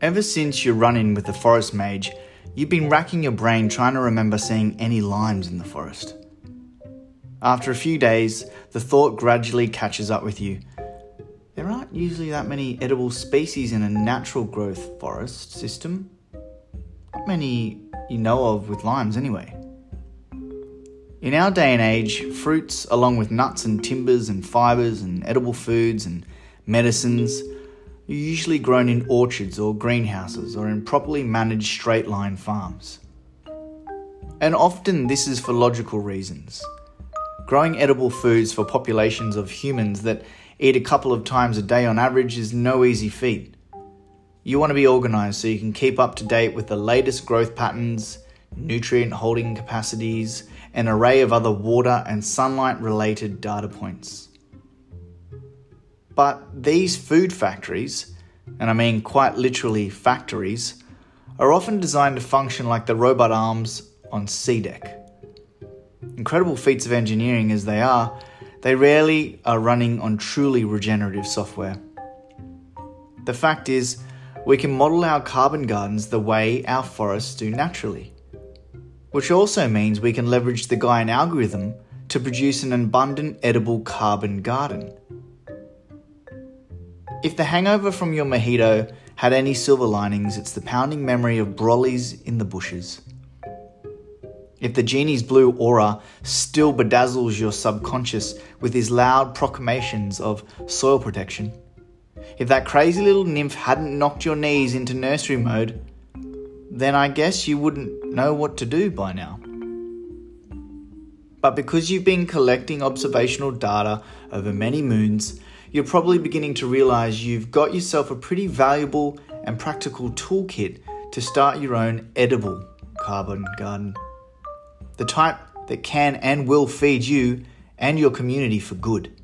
Ever since your run in with the forest mage, you've been racking your brain trying to remember seeing any limes in the forest. After a few days, the thought gradually catches up with you. There aren't usually that many edible species in a natural growth forest system. Not many you know of with limes, anyway. In our day and age, fruits, along with nuts and timbers and fibres and edible foods and medicines, usually grown in orchards or greenhouses or in properly managed straight line farms. And often this is for logical reasons. Growing edible foods for populations of humans that eat a couple of times a day on average is no easy feat. You want to be organised so you can keep up to date with the latest growth patterns, nutrient holding capacities, an array of other water and sunlight related data points. But these food factories, and I mean quite literally factories, are often designed to function like the robot arms on SeaDeck. Incredible feats of engineering as they are, they rarely are running on truly regenerative software. The fact is, we can model our carbon gardens the way our forests do naturally, which also means we can leverage the Gaian algorithm to produce an abundant edible carbon garden. If the hangover from your mojito had any silver linings, it's the pounding memory of brollies in the bushes. If the genie's blue aura still bedazzles your subconscious with his loud proclamations of soil protection, if that crazy little nymph hadn't knocked your knees into nursery mode, then I guess you wouldn't know what to do by now. But because you've been collecting observational data over many moons, you're probably beginning to realize you've got yourself a pretty valuable and practical toolkit to start your own edible carbon garden. The type that can and will feed you and your community for good.